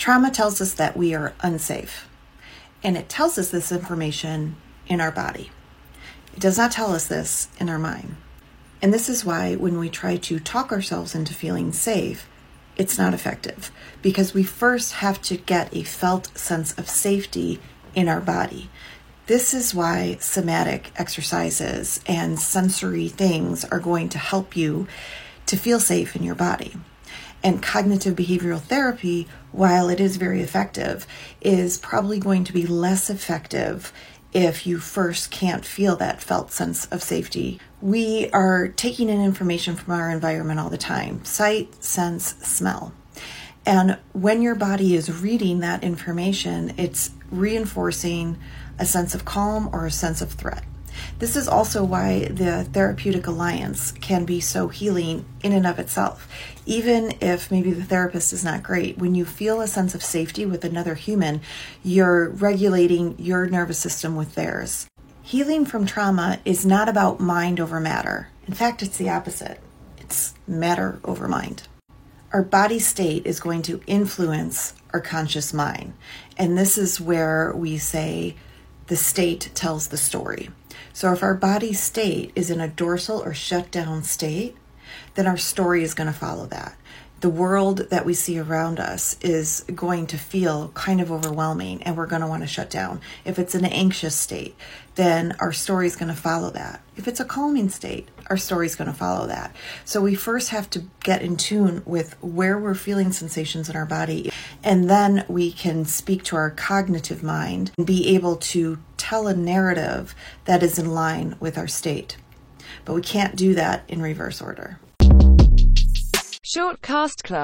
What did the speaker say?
Trauma tells us that we are unsafe, and it tells us this information in our body. It does not tell us this in our mind. And this is why when we try to talk ourselves into feeling safe, it's not effective because we first have to get a felt sense of safety in our body. This is why somatic exercises and sensory things are going to help you to feel safe in your body. And cognitive behavioral therapy, while it is very effective, is probably going to be less effective if you first can't feel that felt sense of safety. We are taking in information from our environment all the time sight, sense, smell. And when your body is reading that information, it's reinforcing a sense of calm or a sense of threat. This is also why the therapeutic alliance can be so healing in and of itself. Even if maybe the therapist is not great, when you feel a sense of safety with another human, you're regulating your nervous system with theirs. Healing from trauma is not about mind over matter. In fact, it's the opposite it's matter over mind. Our body state is going to influence our conscious mind. And this is where we say the state tells the story. So if our body state is in a dorsal or shut down state, then our story is going to follow that. The world that we see around us is going to feel kind of overwhelming and we're going to want to shut down. If it's an anxious state, then our story is going to follow that. If it's a calming state, our story is going to follow that. So we first have to get in tune with where we're feeling sensations in our body, and then we can speak to our cognitive mind and be able to tell a narrative that is in line with our state. But we can't do that in reverse order. Shortcast Club